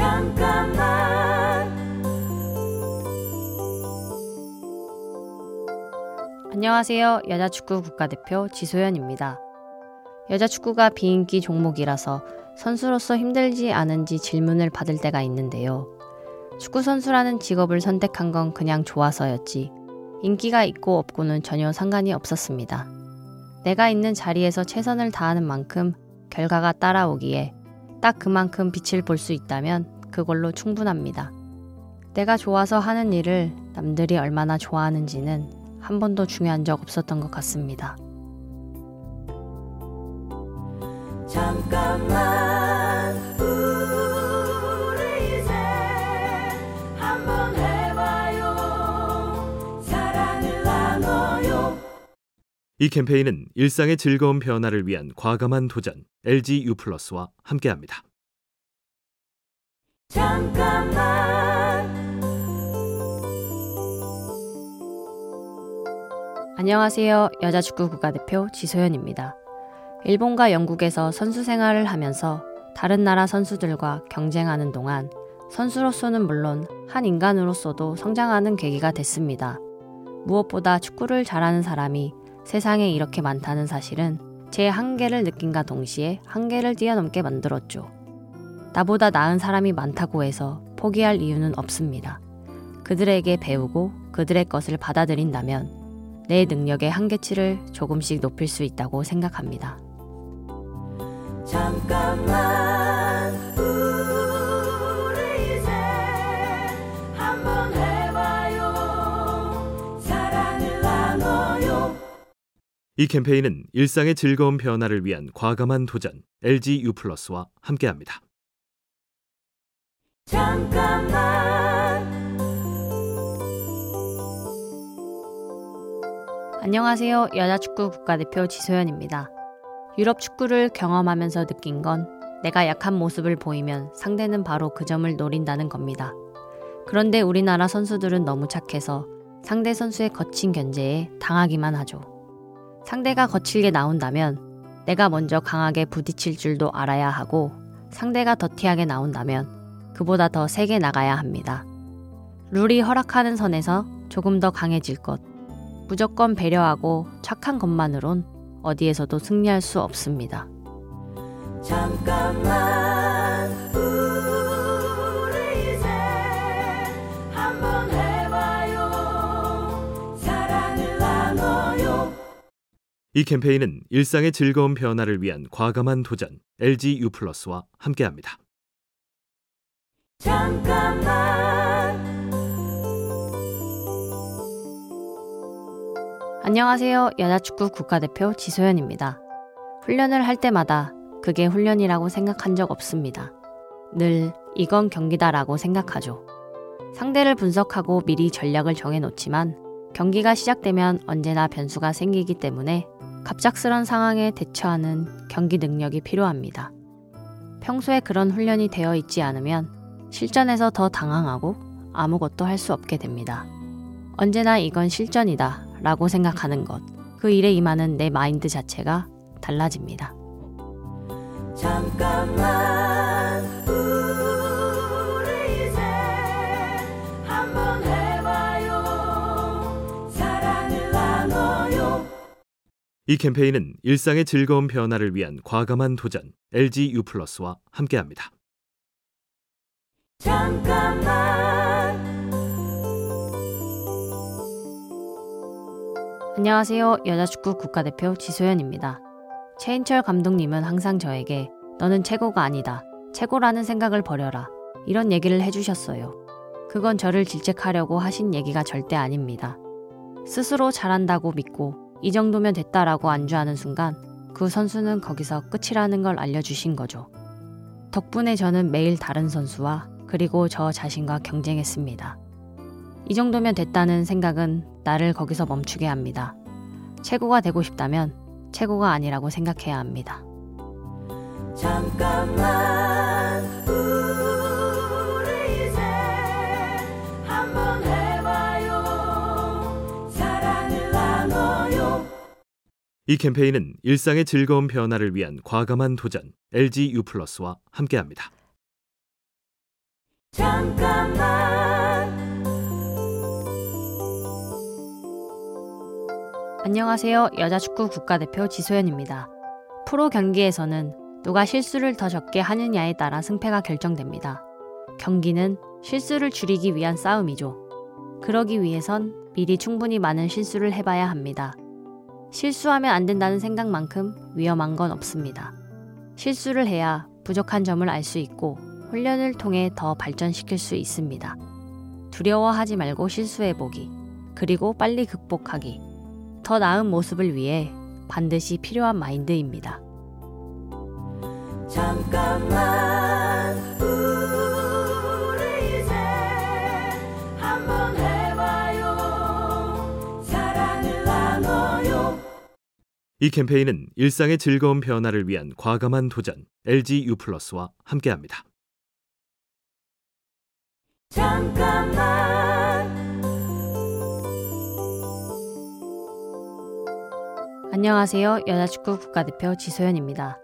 잠깐만 안녕하세요. 여자축구 국가대표 지소연입니다. 여자축구가 비인기 종목이라서 선수로서 힘들지 않은지 질문을 받을 때가 있는데요. 축구선수라는 직업을 선택한 건 그냥 좋아서였지. 인기가 있고 없고는 전혀 상관이 없었습니다. 내가 있는 자리에서 최선을 다하는 만큼 결과가 따라오기에 딱 그만큼 빛을 볼 수 있다면 그걸로 충분합니다. 내가 좋아서 하는 일을 남들이 얼마나 좋아하는지는 한 번도 중요한 적 없었던 것 같습니다. 잠깐만 이 캠페인은 일상의 즐거운 변화를 위한 과감한 도전 LG U+와 함께합니다. 잠깐만 안녕하세요. 여자 축구 국가대표 지소연입니다. 일본과 영국에서 선수 생활을 하면서 다른 나라 선수들과 경쟁하는 동안 선수로서는 물론 한 인간으로서도 성장하는 계기가 됐습니다. 무엇보다 축구를 잘하는 사람이 세상에 이렇게 많다는 사실은 제 한계를 느낀과 동시에 한계를 뛰어넘게 만들었죠. 나보다 나은 사람이 많다고 해서 포기할 이유는 없습니다. 그들에게 배우고 그들의 것을 받아들인다면 내 능력의 한계치를 조금씩 높일 수 있다고 생각합니다. 잠깐만 이 캠페인은 일상의 즐거운 변화를 위한 과감한 도전 LG U+와 함께합니다. 잠깐만 안녕하세요. 여자 축구 국가대표 지소연입니다. 유럽 축구를 경험하면서 느낀 건 내가 약한 모습을 보이면 상대는 바로 그 점을 노린다는 겁니다. 그런데 우리나라 선수들은 너무 착해서 상대 선수의 거친 견제에 당하기만 하죠. 상대가 거칠게 나온다면 내가 먼저 강하게 부딪힐 줄도 알아야 하고 상대가 더티하게 나온다면 그보다 더 세게 나가야 합니다. 룰이 허락하는 선에서 조금 더 강해질 것, 무조건 배려하고 착한 것만으론 어디에서도 승리할 수 없습니다. 잠깐만 이 캠페인은 일상의 즐거운 변화를 위한 과감한 도전 LG U+와 함께합니다. 잠깐만 안녕하세요. 여자축구 국가대표 지소연입니다. 훈련을 할 때마다 그게 훈련이라고 생각한 적 없습니다. 늘 이건 경기다라고 생각하죠. 상대를 분석하고 미리 전략을 정해놓지만 경기가 시작되면 언제나 변수가 생기기 때문에 갑작스런 상황에 대처하는 경기 능력이 필요합니다. 평소에 그런 훈련이 되어 있지 않으면 실전에서 더 당황하고 아무것도 할 수 없게 됩니다. 언제나 이건 실전이다 라고 생각하는 것. 그 일에 임하는 내 마인드 자체가 달라집니다. 잠깐만 이 캠페인은 일상의 즐거운 변화를 위한 과감한 도전 LG U+와 함께합니다. 잠깐만 안녕하세요. 여자축구 국가대표 지소연입니다. 최인철 감독님은 항상 저에게 너는 최고가 아니다. 최고라는 생각을 버려라. 이런 얘기를 해주셨어요. 그건 저를 질책하려고 하신 얘기가 절대 아닙니다. 스스로 잘한다고 믿고 이 정도면 됐다라고 안주하는 순간 그 선수는 거기서 끝이라는 걸 알려주신 거죠. 덕분에 저는 매일 다른 선수와 그리고 저 자신과 경쟁했습니다. 이 정도면 됐다는 생각은 나를 거기서 멈추게 합니다. 최고가 되고 싶다면 최고가 아니라고 생각해야 합니다. 잠깐만 이 캠페인은 일상의 즐거운 변화를 위한 과감한 도전 LG U+와 함께합니다. 잠깐만 안녕하세요. 여자 축구 국가대표 지소연입니다. 프로 경기에서는 누가 실수를 더 적게 하느냐에 따라 승패가 결정됩니다. 경기는 실수를 줄이기 위한 싸움이죠. 그러기 위해선 미리 충분히 많은 실수를 해봐야 합니다. 실수하면 안 된다는 생각만큼 위험한 건 없습니다. 실수를 해야 부족한 점을 알 수 있고 훈련을 통해 더 발전시킬 수 있습니다. 두려워하지 말고 실수해보기, 그리고 빨리 극복하기. 더 나은 모습을 위해 반드시 필요한 마인드입니다. 잠깐만 이 캠페인은 일상의 즐거운 변화를 위한 과감한 도전 LG U+와 함께합니다. 잠깐만 안녕하세요. 여자축구 국가대표 지소연입니다.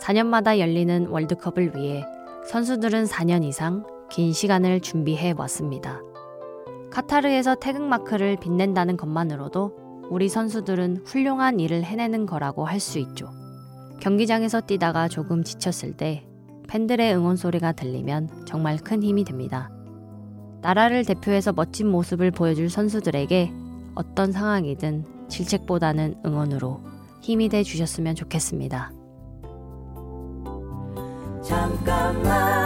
4년마다 열리는 월드컵을 위해 선수들은 4년 이상 긴 시간을 준비해 왔습니다. 카타르에서 태극마크를 빛낸다는 것만으로도 우리 선수들은 훌륭한 일을 해내는 거라고 할 수 있죠. 경기장에서 뛰다가 조금 지쳤을 때 팬들의 응원 소리가 들리면 정말 큰 힘이 됩니다. 나라를 대표해서 멋진 모습을 보여줄 선수들에게 어떤 상황이든 질책보다는 응원으로 힘이 돼 주셨으면 좋겠습니다. 잠깐만